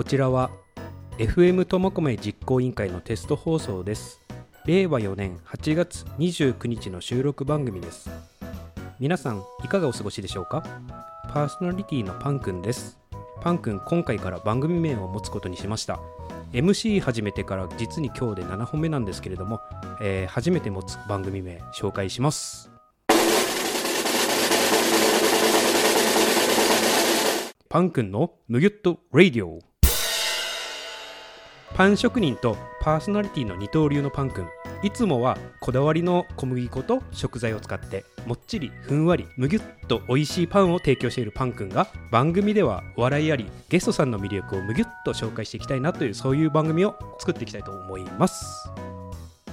こちらは FM 苫小牧実行委員会のテスト放送です。令和4年8月29日の収録番組です。皆さんいかがお過ごしでしょうか？パーソナリティのパンくんです。パンくん今回から番組名を持つことにしました。MC 始めてから実に今日で7本目なんですけれども、えー初めて持つ番組名紹介します。パンくんのむぎゅっとラディオ。パン職人とパーソナリティの二刀流のパンくんいつもはこだわりの小麦粉と食材を使ってもっちりふんわりむぎゅっと美味しいパンを提供しているパンくんが番組では笑いありゲストさんの魅力をむぎゅっと紹介していきたいなというそういう番組を作っていきたいと思います。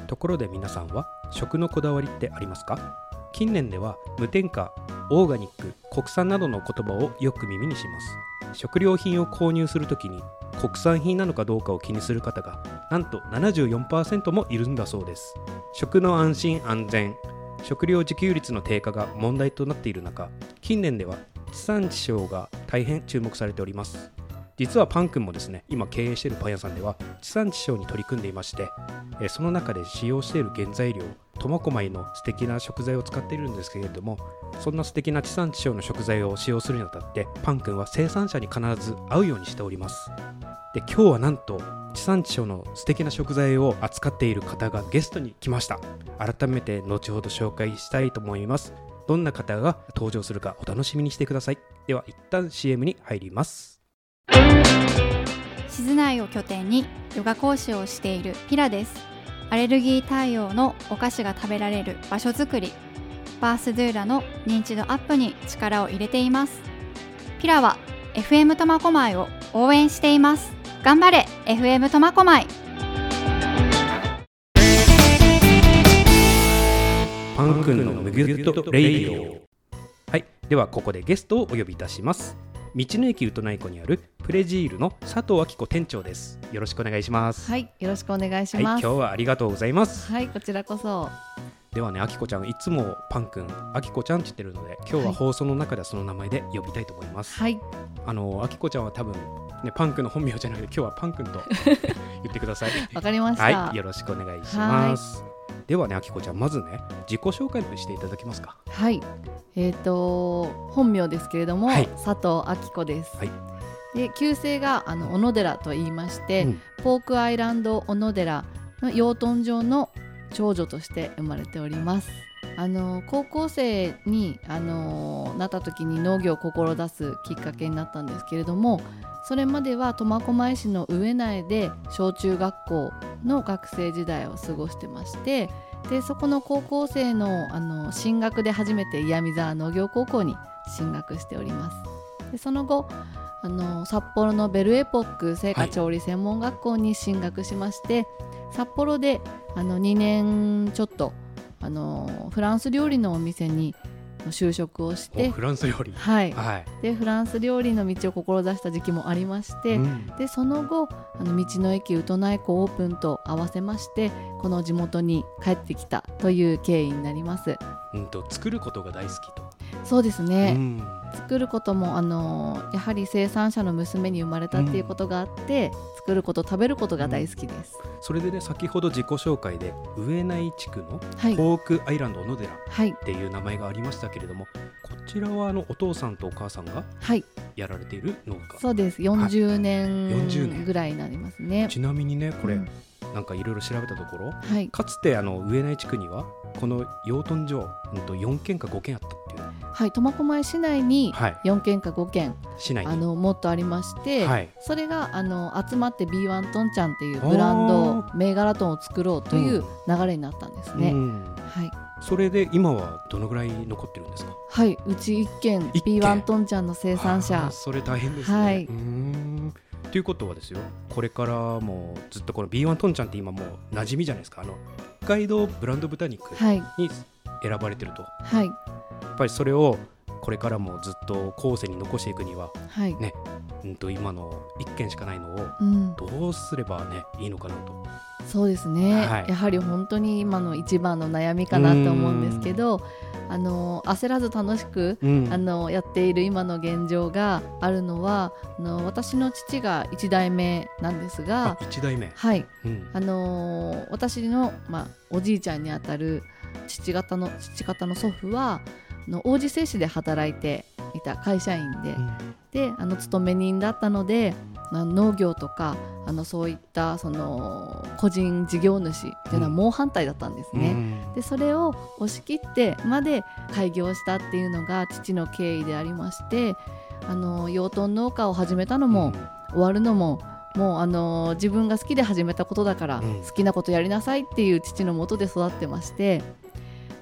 ところで皆さんは食のこだわりってありますか？近年では無添加オーガニック国産などの言葉をよく耳にします。食料品を購入するときに国産品なのかどうかを気にする方がなんと74%もいるんだそうです。食の安心安全。食料自給率の低下が問題となっている中近年では地産地消が大変注目されております。実はパン君もですね今経営しているパン屋さんでは地産地消に取り組んでいましてえその中で使用している原材料苫小牧の素敵な食材を使っているんですけれどもそんな素敵な地産地消の食材を使用するにあたってパン君は生産者に必ず会うようにしております。で今日はなんと地産地消の素敵な食材を扱っている方がゲストに来ました。改めて後ほど紹介したいと思います。どんな方が登場するかお楽しみにしてください。では一旦 CM に入ります。静内を拠点にヨガ講師をしているピラです。アレルギー対応のお菓子が食べられる場所づくりバースドゥーラの認知度アップに力を入れています。ピラは FM 苫小牧を応援しています。頑張れ FM 苫小牧。パン君のむぎゅっとレイディオ。はいではここでゲストをお呼びいたします。道の駅ウトナイコにあるプレジールの佐藤明子店長です。よろしくお願いします。はい、よろしくお願いしはい、ます。今日はありがとうございます。はい、こちらこそ。ではねあきこちゃんいつもパン君あきこちゃんって言ってるので今日は放送の中ではその名前で呼びたいと思います、はい、あのあきこちゃんは多分ねパン君の本名じゃなくて今日はパン君と言ってください。わかりました。はいよろしくお願いしますではねあきこちゃんまずね自己紹介していただけますか。はい、えっ、と本名ですけれども、はい。佐藤明子です。はい。で、旧姓があの小野寺と言いまして、うん。ポークアイランド小野寺の養豚場の長女として生まれております。あの高校生にあのなった時に農業を志すきっかけになったんですけれどもそれまでは苫小牧市の上苗で小中学校の学生時代を過ごしてましてでそこの高校生のあの進学で初めて岩見沢農業高校に進学しております。でその後あの札幌のベルエポック製菓調理専門学校に進学しまして、札幌であの2年ちょっとあのフランス料理のお店に就職をしておフランス料理。はい、はい、でフランス料理の道を志した時期もありまして、うん。でその後あの道の駅ウトナイコオープンと合わせましてこの地元に帰ってきたという経緯になります。うんと作ることが大好きと、そうですね、うん作ることもあのやはり生産者の娘に生まれたっていうことがあって、作ること食べることが大好きです、それでね先ほど自己紹介で上内地区のはい。ポークアイランド小野寺っはい。ていう名前がありましたけれどもこちらはあのお父さんとお母さんがはい。やられている農家。そうです。40 40年年。ぐらいになりますね。ちなみにねこれ、うんなんかいろいろ調べたところはい。かつてあの上内地区にはこの養豚場、うん、と4軒か5軒あったっていう。はい苫小牧市内にはい。4軒か5軒市内に。あのもっとありまして、はい。それがあの集まって B1 トンちゃんっていうブランド銘柄トンを作ろうという流れになったんですね、うん。はい。それで今はどのぐらい残ってるんですか？はいうち1軒一軒。B1 トンちゃんの生産あ者ーそれ大変ですね、はいということはですよこれからもうずっとこの B1 トンちゃんって今もう馴染みじゃないですか。あの北海道ブランド豚肉はい。に選ばれてると、はい。やっぱりそれをこれからもずっと後世に残していくには、はい、ねうん、と今の1軒しかないのをうん、どうすればねいいのかなと。そうですね、はい。やはり本当に今の一番の悩みかなと思うんですけどあの焦らず楽しく、うん。あのやっている今の現状があるのはあの私の父が1代目なんですあが一代目、はい。うん。あのー私の、まあ、おじいちゃんにあたる父方の父方の祖父はあの王子製紙で働いていた会社員で、であの勤め人だったので農業とかあのそういったその個人事業主っていうのは猛反対だったんですうん。ね。でそれを押し切ってまで開業したっていうのが父の経緯でありましてあの養豚農家を始めたのも、終わるのももうあの自分が好きで始めたことだから、うん。好きなことやりなさいっていう父のもとで育ってまして。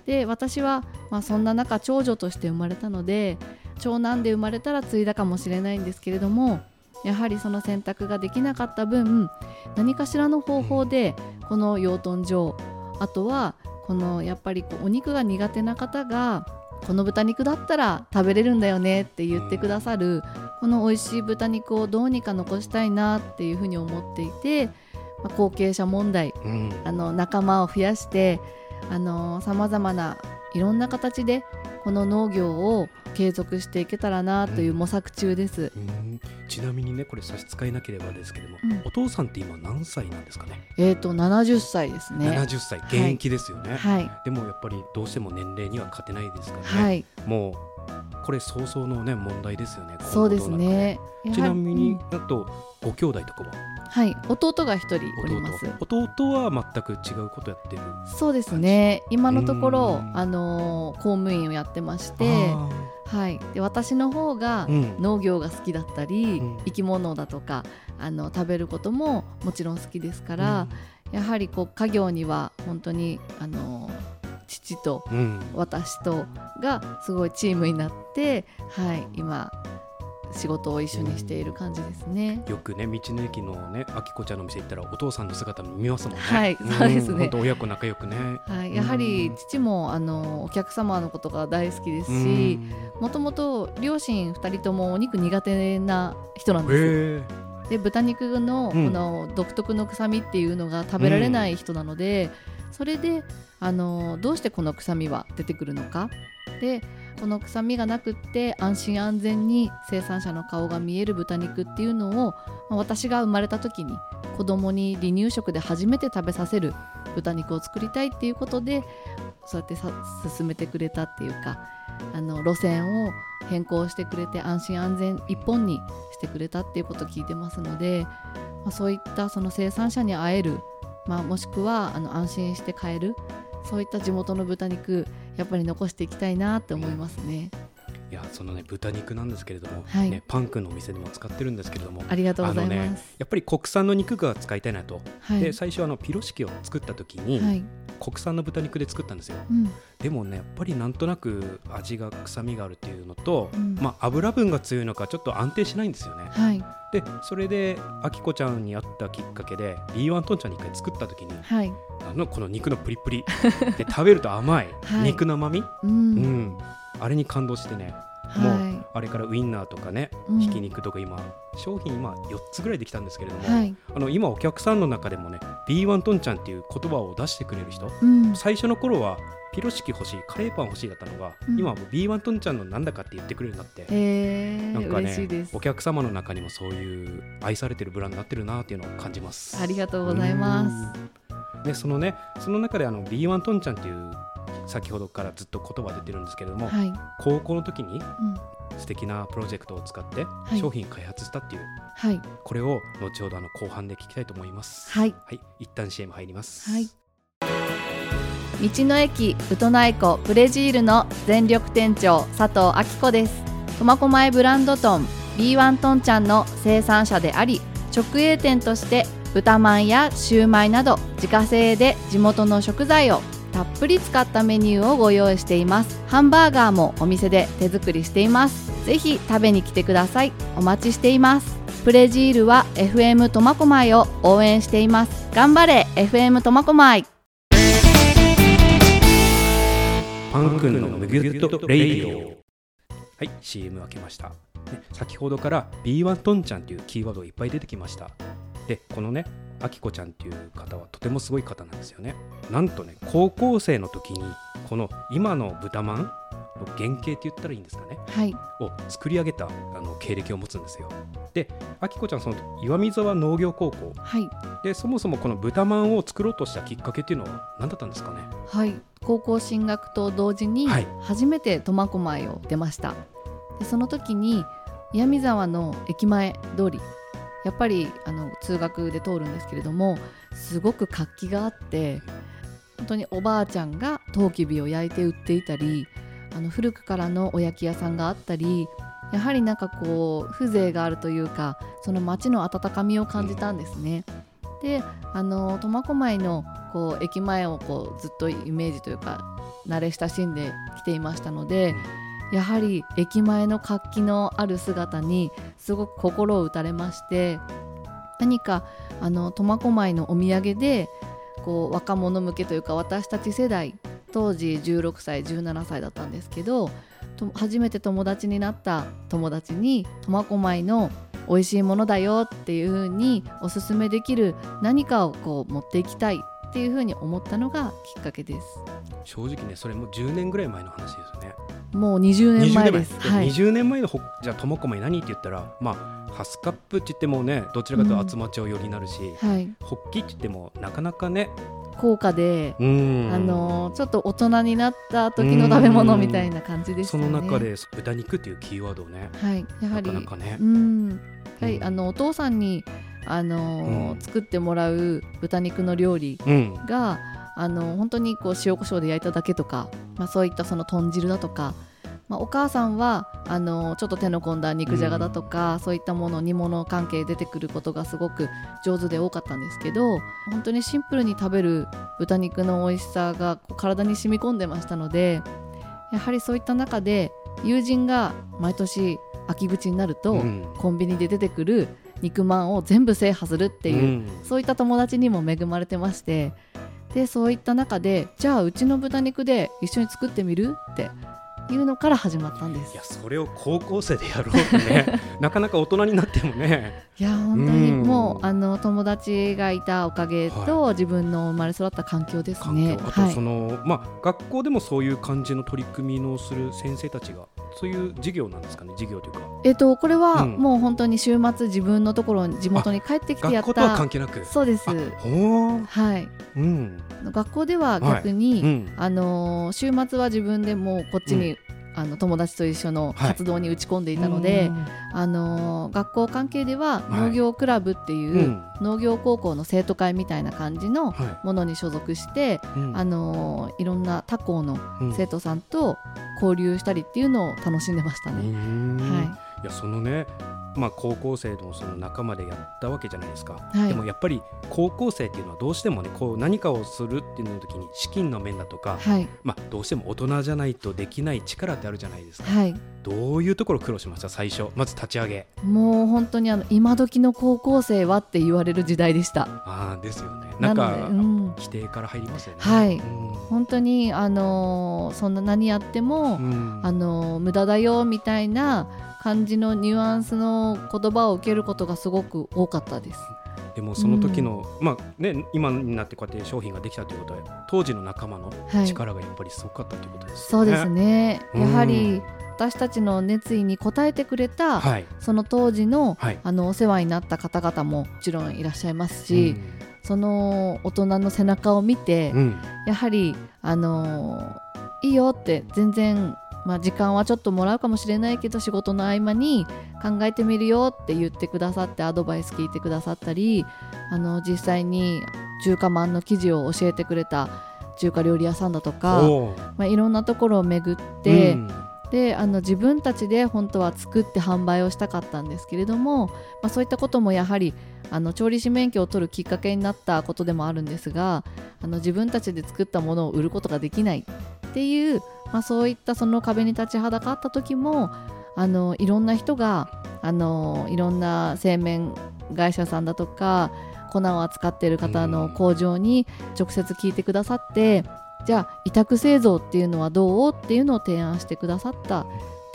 で私は、まあ、そんな中長女として生まれたので長男で生まれたら継いだかもしれないんですけれどもやはりその選択ができなかった分何かしらの方法でこの養豚場あとはこのやっぱりこうお肉が苦手な方がこの豚肉だったら食べれるんだよねって言ってくださるこの美味しい豚肉をどうにか残したいなっていうふうに思っていて、まあ、後継者問題うん。あの仲間を増やしてさまざまないろんな形でこの農業を継続していけたらなという模索中です。うん。ちなみにねこれ差し支えなければですけども、うん。お父さんって今何歳なんですかね？えーと70歳ですね。70歳現役ですよね、はい、でもやっぱりどうしても年齢には勝てないですからね、はい、もうこれ早々のね問題ですよねそうですね。ちなみに、うん。あとご兄弟とかははい、弟が一人おります。弟弟は全く違うことやってるそうですね。今のところうん。あのー公務員をやってまして、あはい。で私の方がーうん。農業が好きだったり、うん。生き物だとかあの食べることももちろん好きですから、やはりこう家業には本当にあの父とうん。うん私とがすごいチームになって、はい、今仕事を一緒にしている感じですね。よくね道の駅のねあきこちゃんの店行ったらお父さんの姿も見ますもんね。はいそうですね。本当親子仲良くね。はい、やはり父もあのお客様のことが大好きですし、もともと両親2人ともお肉苦手な人なんうんです。で豚肉のこうん。の独特の臭みっていうのが食べられない人なので、それであのどうしてこの臭みは出てくるのか。でこの臭みがなくって安心安全に生産者の顔が見える豚肉っていうのを、ま私が生まれた時に子供に離乳食で初めて食べさせる豚肉を作りたいっていうことでそうやって進めてくれたっていうかあの路線を変更してくれて安心安全一本にしてくれたっていうことを聞いてますので、まあ、そういったその生産者に会える、まあ、もしくはあの安心して買えるそういった地元の豚肉やっぱり残していきたいなって思いますね。いやそのね豚肉なんですけれども、はい。ね、パンクのお店でも使ってるんですけれどもありがとうございあのねます。やっぱり国産の肉が使いたいなと、はい、で最初あのピロシキを作った時に、はい。国産の豚肉で作ったんですよ。うん。でもねやっぱりなんとなく味が臭みがあるっていうのと、うん。まあ、油分が強いのかちょっと安定しないんですよね。はいでそれであきこちゃんに会ったきっかけで B1 トンちゃんに一回作った時にはい。あのこの肉のプリプリ で食べると甘い、はい。肉の甘み、ううん。ん、あれに感動してね。もうはあれからウインナーとかね、うん。ひき肉とか今商品今4つぐらいできたんですけれども、いはい。あの今お客さんの中でもね B1 トンちゃんっていう言葉を出してくれる人うん。最初の頃はピロシキ欲しいカレーパン欲しいだったのが、うん。今はもう B1 トンちゃんのなんだかって言ってくれるようになって、えー、なんかね嬉しいです。お客様の中にもそういう愛されてるブランドになってるなっていうのを感じます。ありがとうございます。すでそのねその中であの B1 トンちゃんっていう先ほどからずっと言葉出てるんですけれども、はい、高校の時にうん、素敵なプロジェクトを使ってい。商品開発したっていう、はい。これを後ほどあの後半で聞きたいと思います。はい。はい。一旦 CM 入ります。はい。道の駅ウトナイコプレジールの全力店長佐藤明子です苫小牧ブランドトン B1 トンちゃんの生産者であり直営店として豚まんやシューマイなど自家製で地元の食材をたっぷり使ったメニューをご用意しています。ハンバーガーもお店で手作りしています。ぜひ食べに来てください。お待ちしています。プレジールは FM 苫小牧を応援しています。頑張れ FM 苫小牧。パン君のムギュッとレイディオ。はい CM 開けました、ね、先ほどから B1 トンちゃんというキーワードがいっぱい出てきました。でこのねあきこちゃんっていう方はとてもすごい方なんですよね。なんとね高校生の時にこの今の豚まんの原型って言ったらいいんですかね？はい。を作り上げたあの経歴を持つんですよ。であきこちゃんその岩見沢農業高校。はい。でそもそもこの豚まんを作ろうとしたきっかけっていうのは何だったんですかね？はい。高校進学と同時にはい。初めて苫小牧を出ました。でその時に岩見沢の駅前通りやっぱりあの通学で通るんですけれどもすごく活気があって本当におばあちゃんがトウキビを焼いて売っていたりあの古くからのお焼き屋さんがあったりやはりなんかこう風情があるというかその街の温かみを感じたんですね。であの苫小牧のこう駅前をこうずっとイメージというか慣れ親しんできていましたので、やはり駅前の活気のある姿にすごく心を打たれまして何かあの苫小牧のお土産でこう若者向けというか私たち世代当時16歳17歳だったんですけど初めて友達になった友達に苫小牧の美味しいものだよっていう風におすすめできる何かをこう持っていきたいっていう風に思ったのがきっかけです。正直ねそれも10年ぐらい前の話ですよね。もう20年前です。20年前,、はい、20年前のほじゃあ苫小牧何って言ったらまあハスカップって言ってもねどちらかというと厚真町寄りになるし、はい、ホッキって言ってもなかなかね高価で、うん。あのーちょっと大人になった時の食べ物みたいな感じですそよねの中で豚肉っていうキーワードをねはい。やはなりかなかね。うん。はい、うん。あのお父さんにあのーうん。作ってもらう豚肉の料理うん。があの本当にこう塩コショウで焼いただけとか、まあ、そういったその豚汁だとか、まあ、お母さんはあのちょっと手の込んだ肉じゃがだとか、そういったもの煮物関係出てくることがすごく上手で多かったんですけど本当にシンプルに食べる豚肉の美味しさが体に染み込んでましたのでやはりそういった中で友人が毎年秋口になると、うん。コンビニで出てくる肉まんを全部制覇するっていう、うん。そういった友達にも恵まれてましてでそういった中でじゃあうちの豚肉で一緒に作ってみるっていうのから始まったんです。いやそれを高校生でやろうってね。なかなか大人になってもね。いや本当にうん。もうあの友達がいたおかげと、自分の生まれ育った環境ですね。はいあとその、まあ学校でもそういう感じの取り組みのする先生たちがそういう授業なんですかね？授業というか。えっとこれはうん。もう本当に週末自分のところに地元に帰ってきてやっ学校とはた関係なく？そうです。はい。うん。学校では逆に、うん。あのー週末は自分でもうこっちに、あの友達と一緒のはい。活動に打ち込んでいたので、うん。あのー学校関係でははい。農業クラブっていう、うん。農業高校の生徒会みたいな感じのはものに所属して、いうん。あのーいろんな他校のうん。生徒さんと交流したりっていうのを楽しんでましたうね。んはいやそのねまあ高校生のその仲間でやったわけじゃないですか、はい。でもやっぱり高校生っていうのはどうしてもねこう何かをするっていうの時に資金の面だとか、い、はい。まあどうしても大人じゃないとできない力ってあるじゃないですか、はい、どういうところ苦労しました？最初。まず立ち上げ。もう本当にあの今時の高校生はって言われる時代でした。ああですよね。なんかうん、否定から入りますよね。はい。うん。本当にあのーそんな何やっても、うん。あのー無駄だよみたいな感じのニュアンスの言葉を受けることがすごく多かったです。でもその時の、まあね今になってこうやって商品ができたということは当時の仲間のはい、力がやっぱりすごかったということですよそうですね。うん。やはり私たちの熱意に応えてくれた、はい。その当時のはい。あのお世話になった方々ももちろんいらっしゃいますし、その大人の背中を見て、うんうん。やはりあのーいいよって全然まあ時間はちょっともらうかもしれないけど仕事の合間に考えてみるよって言ってくださってアドバイス聞いてくださったりあの実際に中華まんの生地を教えてくれた中華料理屋さんだとか、まあ、いろんなところを巡って、うん。であの自分たちで本当は作って販売をしたかったんですけれども、まあ、そういったこともやはりあの調理師免許を取るきっかけになったことでもあるんですがあの自分たちで作ったものを売ることができないっていう、まあ、そういったその壁に立ちはだかった時もあのいろんな人があのいろんな製麺会社さんだとか粉を扱っている方の工場に直接聞いてくださってじゃあ委託製造っていうのはどうっていうのを提案してくださったっ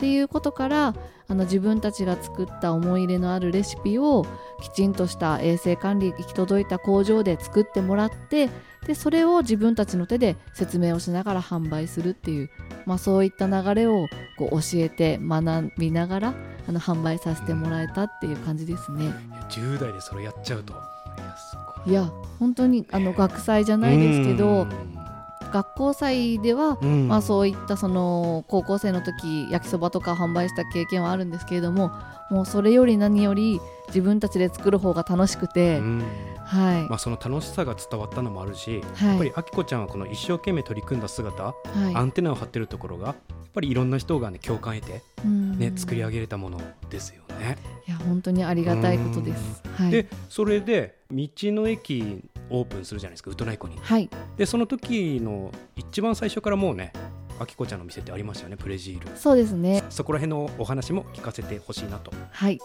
っていうことからあの自分たちが作った思い入れのあるレシピをきちんとした衛生管理行き届いた工場で作ってもらってでそれを自分たちの手で説明をしながら販売するっていう、まあ、そういった流れをこう教えて学びながらあの販売させてもらえたっていう感じですね。いや10代でそれやっちゃうと。いやすごい。いや本当にあの学祭じゃないですけどうん。学校祭ではうん。まあ、そういったその高校生の時焼きそばとか販売した経験はあるんですけれどももうそれより何より自分たちで作る方が楽しくて、うんはい、まあ、その楽しさが伝わったのもあるし、はいやっぱりあきこちゃんはこの一生懸命取り組んだ姿、はいアンテナを張ってるところがやっぱりいろんな人がね共感得て、うんね、作り上げれたものですよね。いや本当にありがたいことです。はい、でそれで道の駅オープンするじゃないですかウトナイ湖に。はい、でその時の一番最初からもうねあきこちゃんの店ってありましたよねプレジール。そうですね。そこら辺のお話も聞かせてほしいなと。はい。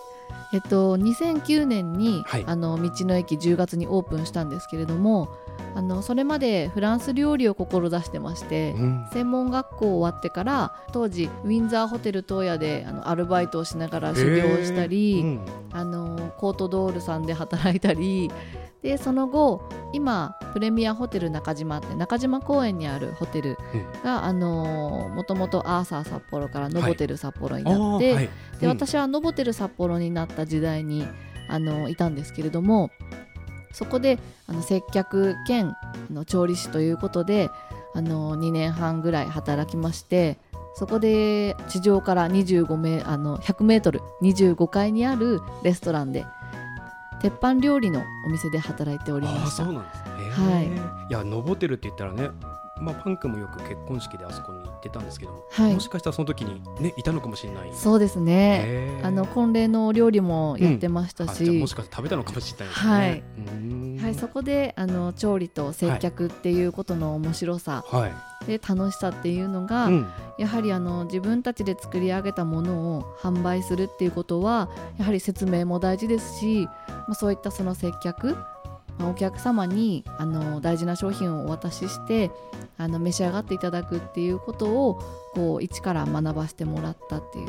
えっと2009年に、はい。あの道の駅10月にオープンしたんですけれども、あのそれまでフランス料理を志してまして。うん。専門学校終わってから当時ウィンザーホテル東野であのアルバイトをしながら修行をしたり、へー。うん。あのコートドールさんで働いたりでその後今プレミアホテル中島って中島公園にあるホテルが、あのもともとアーサー札幌からノボテル札幌になって、あーはい。でうん。私はノボテル札幌になった時代にあのいたんですけれどもそこであの接客兼の調理師ということであの2年半ぐらい働きましてそこで地上から25メあの100メートル25階にあるレストランで鉄板料理のお店で働いておりましたそうなんですね。はいいやノボテルって言ったらね、まあパンクもよく結婚式であそこに行ってたんですけども、はい。もしかしたらその時にねいたのかもしれない。そうですね。あの婚礼のお料理もやってましたあじゃあし、もしかしたら食べたのかもしれないですね。はい。はい、そこであの調理と接客っていうことの面白さ、はい。で楽しさっていうのが、うん。やはりあの自分たちで作り上げたものを販売するっていうことはやはり説明も大事ですし、まあ、そういったその接客、お客様にあの大事な商品をお渡ししてあの召し上がっていただくっていうことをこう一から学ばせてもらったっていう。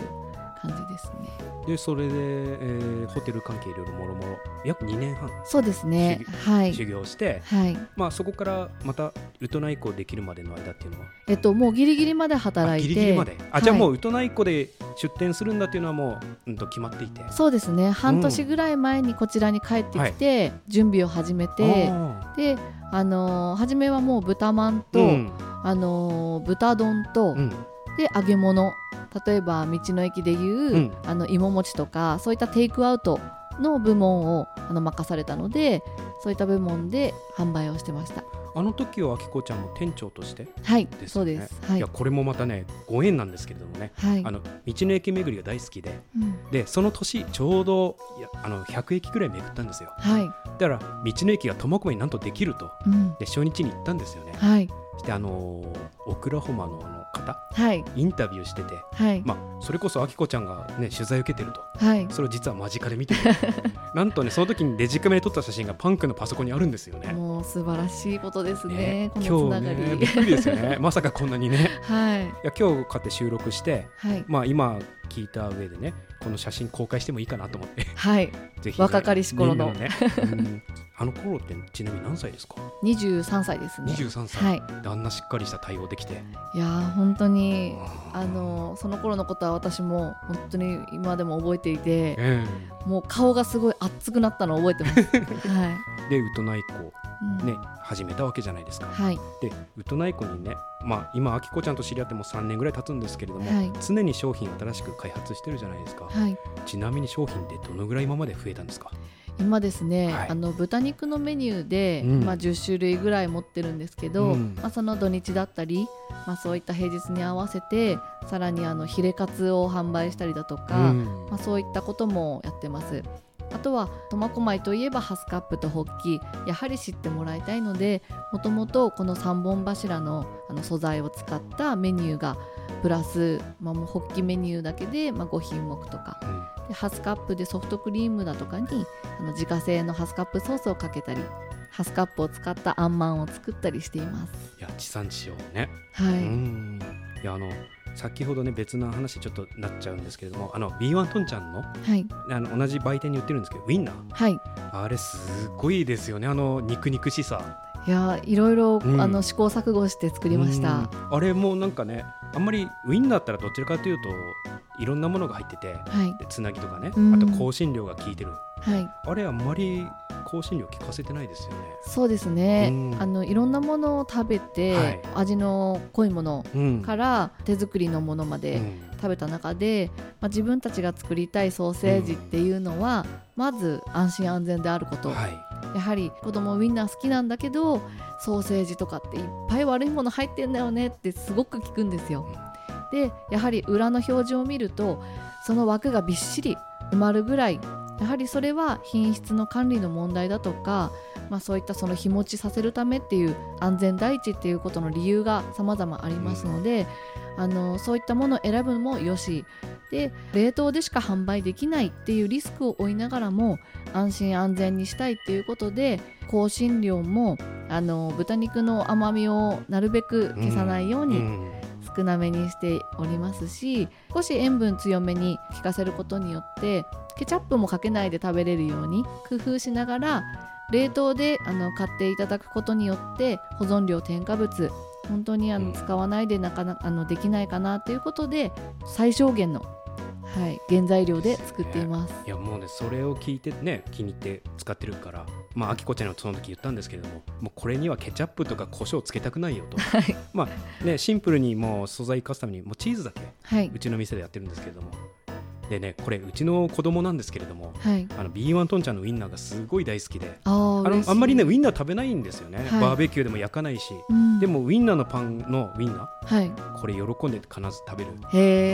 感じですね。でそれで、えーホテル関係いろいろもろもろ約2年半そうですね。修はい。修行して、はい。まあそこからまたウトナイ湖できるまでの間っていうのは？えっともうギリギリまであ働いて。ギリギリまで？あ、はいじゃあもうウトナイ湖で出店するんだっていうのはもう、うん、と決まっていて。そうですね。半年ぐらい前にこちらに帰ってきて、準備を始めてあであのー初めはもう豚まんーと、うん。あのー豚丼と、うん。で揚げ物例えば道の駅でいう、うん。あの芋餅とかそういったテイクアウトの部門をあの任されたのでそういった部門で販売をしてました。あの時はあきこちゃんも店長としてはいですよね。そうです。はい。いやこれもまたねご縁なんですけれどもね、はい。あの道の駅巡りが大好きでうん。でその年ちょうどあの100駅ぐらい巡ったんですよ。はい。だから道の駅が苫小牧になんとできると。うん。で初日に行ったんですよね。はい。そしてあのーオクラホマのあの方はい。インタビューしててはい。まあそれこそあきこちゃんがね取材受けてると。はい。それを実は間近で見てる。なんとねその時にデジカメで撮った写真がパンクのパソコンにあるんですよね。もう素晴らしいことですねね。今日ねびっくりですよね。まさかこんなにね。はい。いや今日こうやって収録してはい。まあ今聞いた上でねこの写真公開してもいいかなと思って。はい。ぜひね、若かりし頃の。ね、うん。あの頃ってちなみに何歳ですか？23歳ですね。23歳、はい。であんなしっかりした対応できて。いやー本当にあのその頃のことは私も本当に今でも覚えていてえもう顔がすごい熱くなったのを覚えてます。はい、えでウトナイ湖うん。ね始めたわけじゃないですか。はい。でウトナイ湖にねまあ今あきこちゃんと知り合っても3年ぐらい経つんですけれども、はい。常に商品新しく開発してるじゃないですか。はい。ちなみに商品ってどのぐらい今まで増えたんですか？今ですね、はい。あの豚肉のメニューで、うん。まあ、10種類ぐらい持ってるんですけど、うん。まあ、その土日だったり、まあ、そういった平日に合わせてさらにあのヒレカツを販売したりだとか、うん。まあ、そういったこともやってます。あとは苫小牧といえばハスカップとホッキやはり知ってもらいたいのでもともとこの3本柱のあの素材を使ったメニューがプラス、まあ、もうホッキメニューだけで、まあ、5品目とか。うん。でハスカップでソフトクリームだとかにあの自家製のハスカップソースをかけたりハスカップを使ったあんまんを作ったりしています。いや地産地消ね。はい、うん。いやあの先ほどね別の話ちょっとなっちゃうんですけれどもあの B1 トンちゃんのはい。あの同じ売店に売ってるんですけどウィンナー。はい。あれすごいですよね。あの肉肉しさ。いやいろいろ、うん。あの試行錯誤して作りました。うん。あれもなんかねあんまりウィンナーったらどちらかというといろんなものが入っててはい。でつなぎとかね。うん。あと香辛料が効いてるはい。あれあんまり香辛料効かせてないですよね。そうですね、うん。あのいろんなものを食べて、はい。味の濃いものうん。から手作りのものまでうん。食べた中で、まあ、自分たちが作りたいソーセージっていうのは、まず安心安全であること、はい。やはり子供ウインナー好きなんだけどソーセージとかっていっぱい悪いもの入ってんだよねってすごく聞くんですよ。でやはり裏の表示を見るとその枠がびっしり埋まるぐらいやはりそれは品質の管理の問題だとか、まあ、そういったその日持ちさせるためっていう安全第一っていうことの理由が様々ありますので、あのそういったものを選ぶのもよし。で冷凍でしか販売できないっていうリスクを負いながらも安心安全にしたいっていうことで香辛料もあの豚肉の甘みをなるべく消さないようにん少なめにしておりますし少し塩分強めに効かせることによってケチャップもかけないで食べれるように工夫しながら冷凍であの買っていただくことによって保存料添加物本当にあうん。の使わないでなかなかあのできないかなということで最小限の、はい、原材料で作っています。いやもうねそれを聞いてね気に入って使ってるからまああきこちゃんにはその時言ったんですけれどももうこれにはケチャップとか胡椒つけたくないよと。はい。まあねシンプルにもう素材生かすためにもうチーズだけはい、うちの店でやってるんですけれどもでねこれうちの子供なんですけれどもはい、あの B1 トンちゃんのウインナーがすごい大好きで。あのあんまりねウインナー食べないんですよね、はい。バーベキューでも焼かないし。うん。でもウインナーのパンのウインナはい。ーこれ喜んで必ず食べる。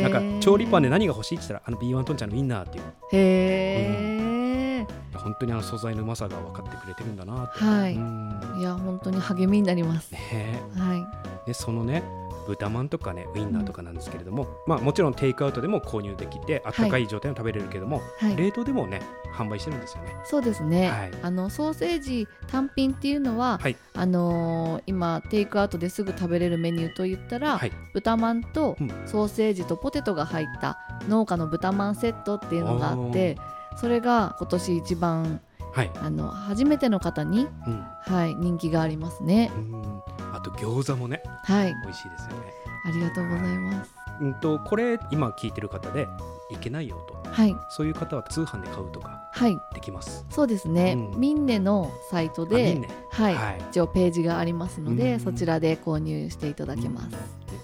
なんか調理パンで何が欲しいって言ったらあの B1 トンちゃんのウインナーっていう。へえ、本当にあの素材のうまさが分かってくれてるんだなはい。うん。いや本当に励みになります。ね。はいでそのね豚まんとかねウインナーとかなんですけれども、まあもちろんテイクアウトでも購入できてあったかい状態の食べれるけども、はい、冷凍でもね販売してるんですよね。そうですね、はい。あのソーセージ単品っていうのは、はい。あのー今テイクアウトですぐ食べれるメニューといったら、はい。豚まんとうん。ソーセージとポテトが入った農家の豚まんセットっていうのがあってそれが今年一番はい、あの初めての方に、うん。はい、人気がありますね。うんあと餃子もねはい、美味しいですよね。ありがとうございます。うんとこれ今聞いてる方でいけないよと。はい、そういう方は通販で買うとかはい、できます。そうですね。うん。ミンネのサイトあではい、はい。一応ページがありますので、うん。そちらで購入していただけます。ね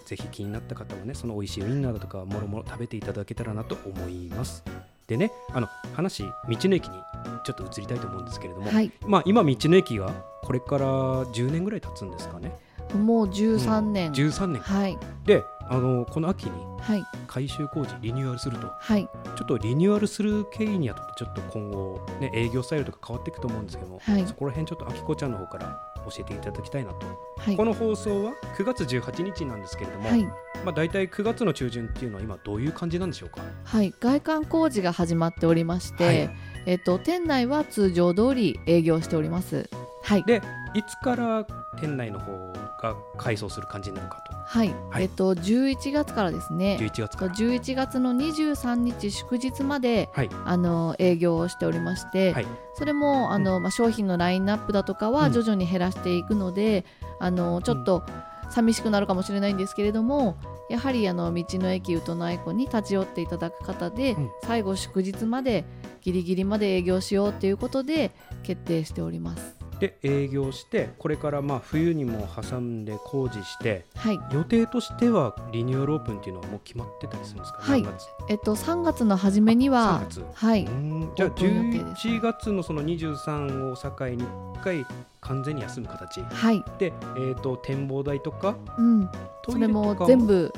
ぜひ気になった方はねその美味しいウインナーだとかもろもろ食べていただけたらなと思いますでねあの話道の駅にちょっと移りたいと思うんですけれども、はい、まあ今道の駅がこれから10年ぐらい経つんですかね。もう13年、13年はい、であのこの秋にはい、改修工事リニューアルするとはい、ちょっとリニューアルする経緯にあたってちょっと今後ね営業スタイルとか変わっていくと思うんですけども、はい。そこら辺ちょっとあきこちゃんの方から教えていただきたいなと、はい。こ、の放送は9月18日なんですけれども、はい、まあ、大体9月の中旬っていうのは今どういう感じなんでしょうか？はい、外観工事が始まっておりまして、はい。えっと店内は通常通り営業しております。はい、でいつから店内の方が改装する感じになるかはい、はい。えっと11月からですとね。11月から。11月の23日祝日まではい。あの営業をしておりまして、はい。それもあの、まあ、商品のラインナップだとかうん。は徐々に減らしていくので、あのちょっと寂しくなるかもしれないんですけれどもやはりあの道の駅ウトナイコに立ち寄っていただく方で、うん最後祝日までギリギリまで営業しようということで決定しております。で営業してこれからまあ冬にも挟んで工事してはい。予定としてはリニューアルオープンっていうのはもう決まってたりするんですか、はい。えっと、3月の初めには3月。はい、じゃあオープン予定です。11月のその23を境に1回完全に休む形？はい、で、えー、と展望台とか？うん、それもか全部、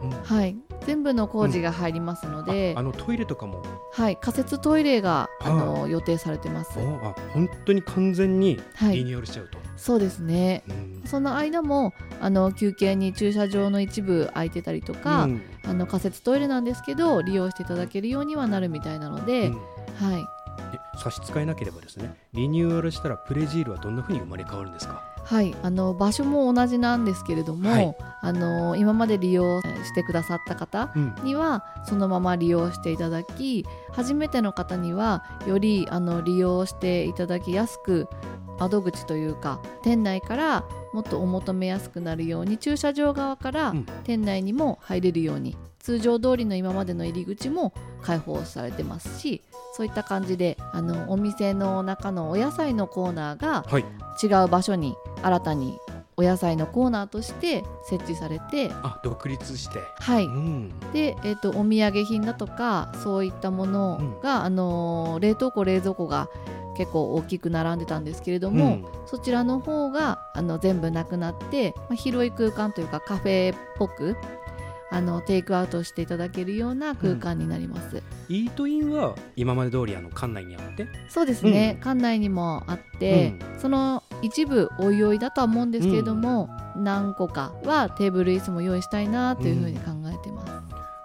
うん。はい、全部の工事が入りますので、ああのトイレとかも？はい、仮設トイレがあはの予定されてます。おあ本当に完全にはい、リニューアルしちゃうと、そうですね。うん。その間もあの休憩に駐車場の一部空いてたりとか、うん。あの仮設トイレなんですけど利用していただけるようにはなるみたいなので、うん。はい。え差し支えなければですねリニューアルしたらプレジールはどんな風に生まれ変わるんですか？はい、あの場所も同じなんですけれども、はい。あの今まで利用してくださった方うん。にはそのまま利用していただき初めての方にはよりあの利用していただきやすく窓口というか店内からもっとお求めやすくなるように駐車場側からうん。店内にも入れるように通常通りの今までの入り口も開放されてますしそういった感じであのお店の中のお野菜のコーナーがはい。違う場所に新たにお野菜のコーナーとして設置されてあ独立して。はい。うん。で、えー、とお土産品だとかそういったものが、あのー冷凍庫冷蔵庫が結構大きく並んでたんですけれども、うん。そちらの方があの全部なくなって、まあ、広い空間というかカフェっぽくあのテイクアウトしていただけるような空間になります、イートインは今まで通りあの館内にあって。そうですね、うん。館内にもあって、その一部おいおいだとは思うんですけれども、何個かはテーブル椅子も用意したいなというふうに考えてま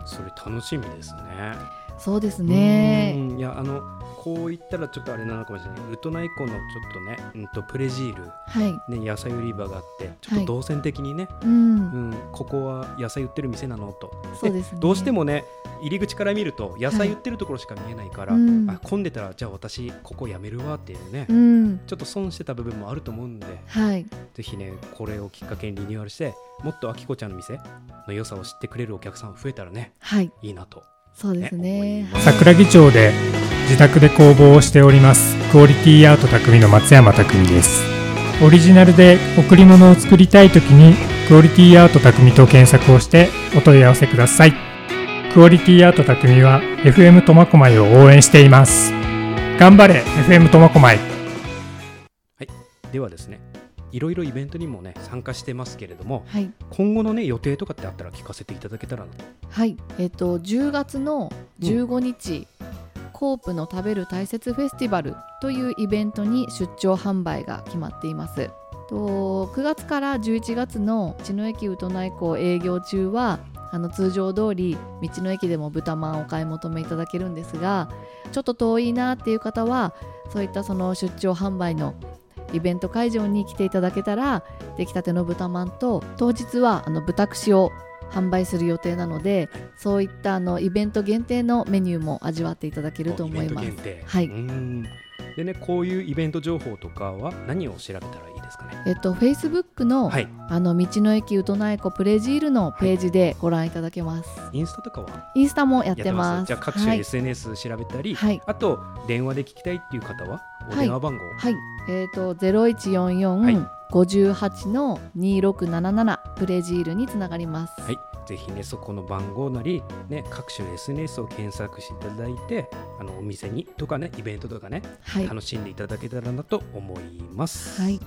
す、それ楽しみですね。そうですね。うん。いやあのこう言ったらちょっとあれなのかもしれない。ウトナイコのちょっとね、うん、とプレジール、はい。ね、野菜売り場があってちょっと動線的にね、うん、うん、ここは野菜売ってる店なのと。そうですね。どうしてもね入り口から見ると野菜売ってるところしか見えないから、うん。あ混んでたらじゃあ私ここ辞めるわっていうね、うん。ちょっと損してた部分もあると思うんではい。ぜひねこれをきっかけにリニューアルしてもっとあきこちゃんの店の良さを知ってくれるお客さん増えたらねはい。いいなと、そうです思ね桜木町で自宅で工房をしております。クオリティアート匠の松山匠です。オリジナルで贈り物を作りたい時にクオリティアート匠と検索をしてお問い合わせください。クオリティアート匠は FM 苫小牧を応援しています。頑張れ FM 苫小牧。ではですねいろいろイベントにもね参加してますけれどもはい。今後のね予定とかってあったら聞かせていただけたらなと。はい。えっ、と10月の15日、コープの食べる大切フェスティバルというイベントに出張販売が決まっています。と9月から11月の道の駅宇都内港営業中はあの通常通り道の駅でも豚まんお買い求めいただけるんですがちょっと遠いなっていう方はそういったその出張販売のイベント会場に来ていただけたら出来たての豚まんと当日はあの豚串を販売する予定なのでそういったあのイベント限定のメニューも味わっていただけると思います。イベント限定。はい。でねこういうイベント情報とかは何を調べたらいいですかね？えっと Facebook の,、はい。あの道の駅宇都内湖プレジールのページでご覧いただけます、インスタとかは？インスタもやっててまます。すじゃあ各種はい。SNS 調べたり、はい。あと電話で聞きたいっていう方は？お電話番号、はい、えっ、と0144、58の2677プレジールにつながります。はい、ぜひねそこの番号なり、ね、各種 SNS を検索していただいてあのお店にとかねイベントとかね、はい、楽しんでいただけたらなと思います。はい。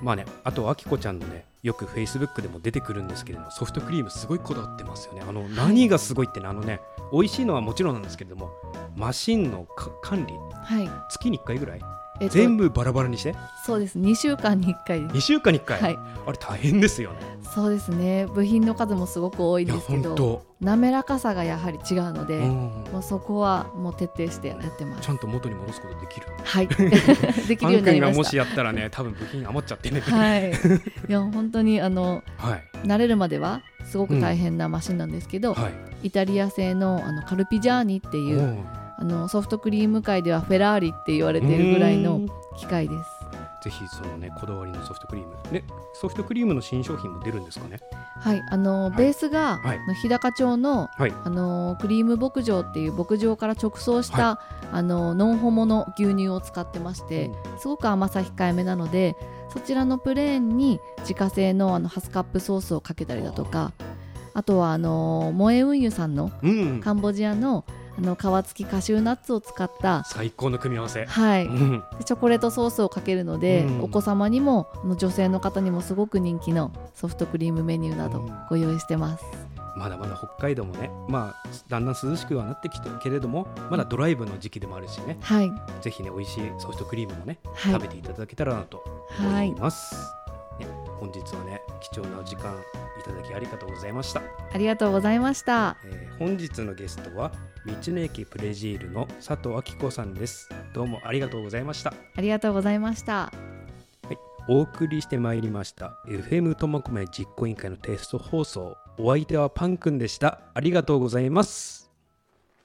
まあね、あとあきこちゃんのねよく Facebook でも出てくるんですけれどもソフトクリームすごいこだわってますよね。あの、何がすごいってねあのね美味しいのはもちろんなんですけれどもマシンのか管理。はい、月に1回ぐらいえっと全部バラバラにして？そうです。2週間に1回です。2週間に1回、はい、あれ大変ですよね。そうですね。部品の数もすごく多いですけど、本当、滑らかさがやはり違うので、うん。もうそこはもう徹底してやってます。ちゃんと元に戻すことできる？はい、できるようになりまし。がもした。やったらね多分部品余っちゃってね。はい、いや本当にあのはい。慣れるまではすごく大変なマシンなんですけど、はい。イタリア製のあのカルピジャーニっていうあのソフトクリーム界ではフェラーリって言われているぐらいうのん。機械です。ぜひそのねこだわりのソフトクリーム。ねソフトクリームの新商品も出るんですかね？はい、あのはい。ベースが、はい。日高町のはい。あのクリーム牧場っていう牧場から直送した、あのノンホモの牛乳を使ってまして、すごく甘さ控えめなのでそちらのプレーンに自家製のあのハスカップソースをかけたりだとかあとはあのモエウンユさんのうん。カンボジアのあの皮付きカシューナッツを使った最高の組み合わせ。はい、うん。でチョコレートソースをかけるので、うん。お子様にもあの女性の方にもすごく人気のソフトクリームメニューなどうん。ご用意してます。まだまだ北海道もねまあだんだん涼しくはなってきてるけれどもまだドライブの時期でもあるしね。はい、ぜひね美味しいソフトクリームもね、はい。食べていただけたらなと思います、ね本日はね貴重なお時間いただきありがとうございました。ありがとうございました。えー本日のゲストは道の駅プレジールの佐藤明子さんです。どうもありがとうございました。ありがとうございました。お送りしてまいりました FM ともこめ実行委員会のテスト放送。お相手はパンくんでした。ありがとうございます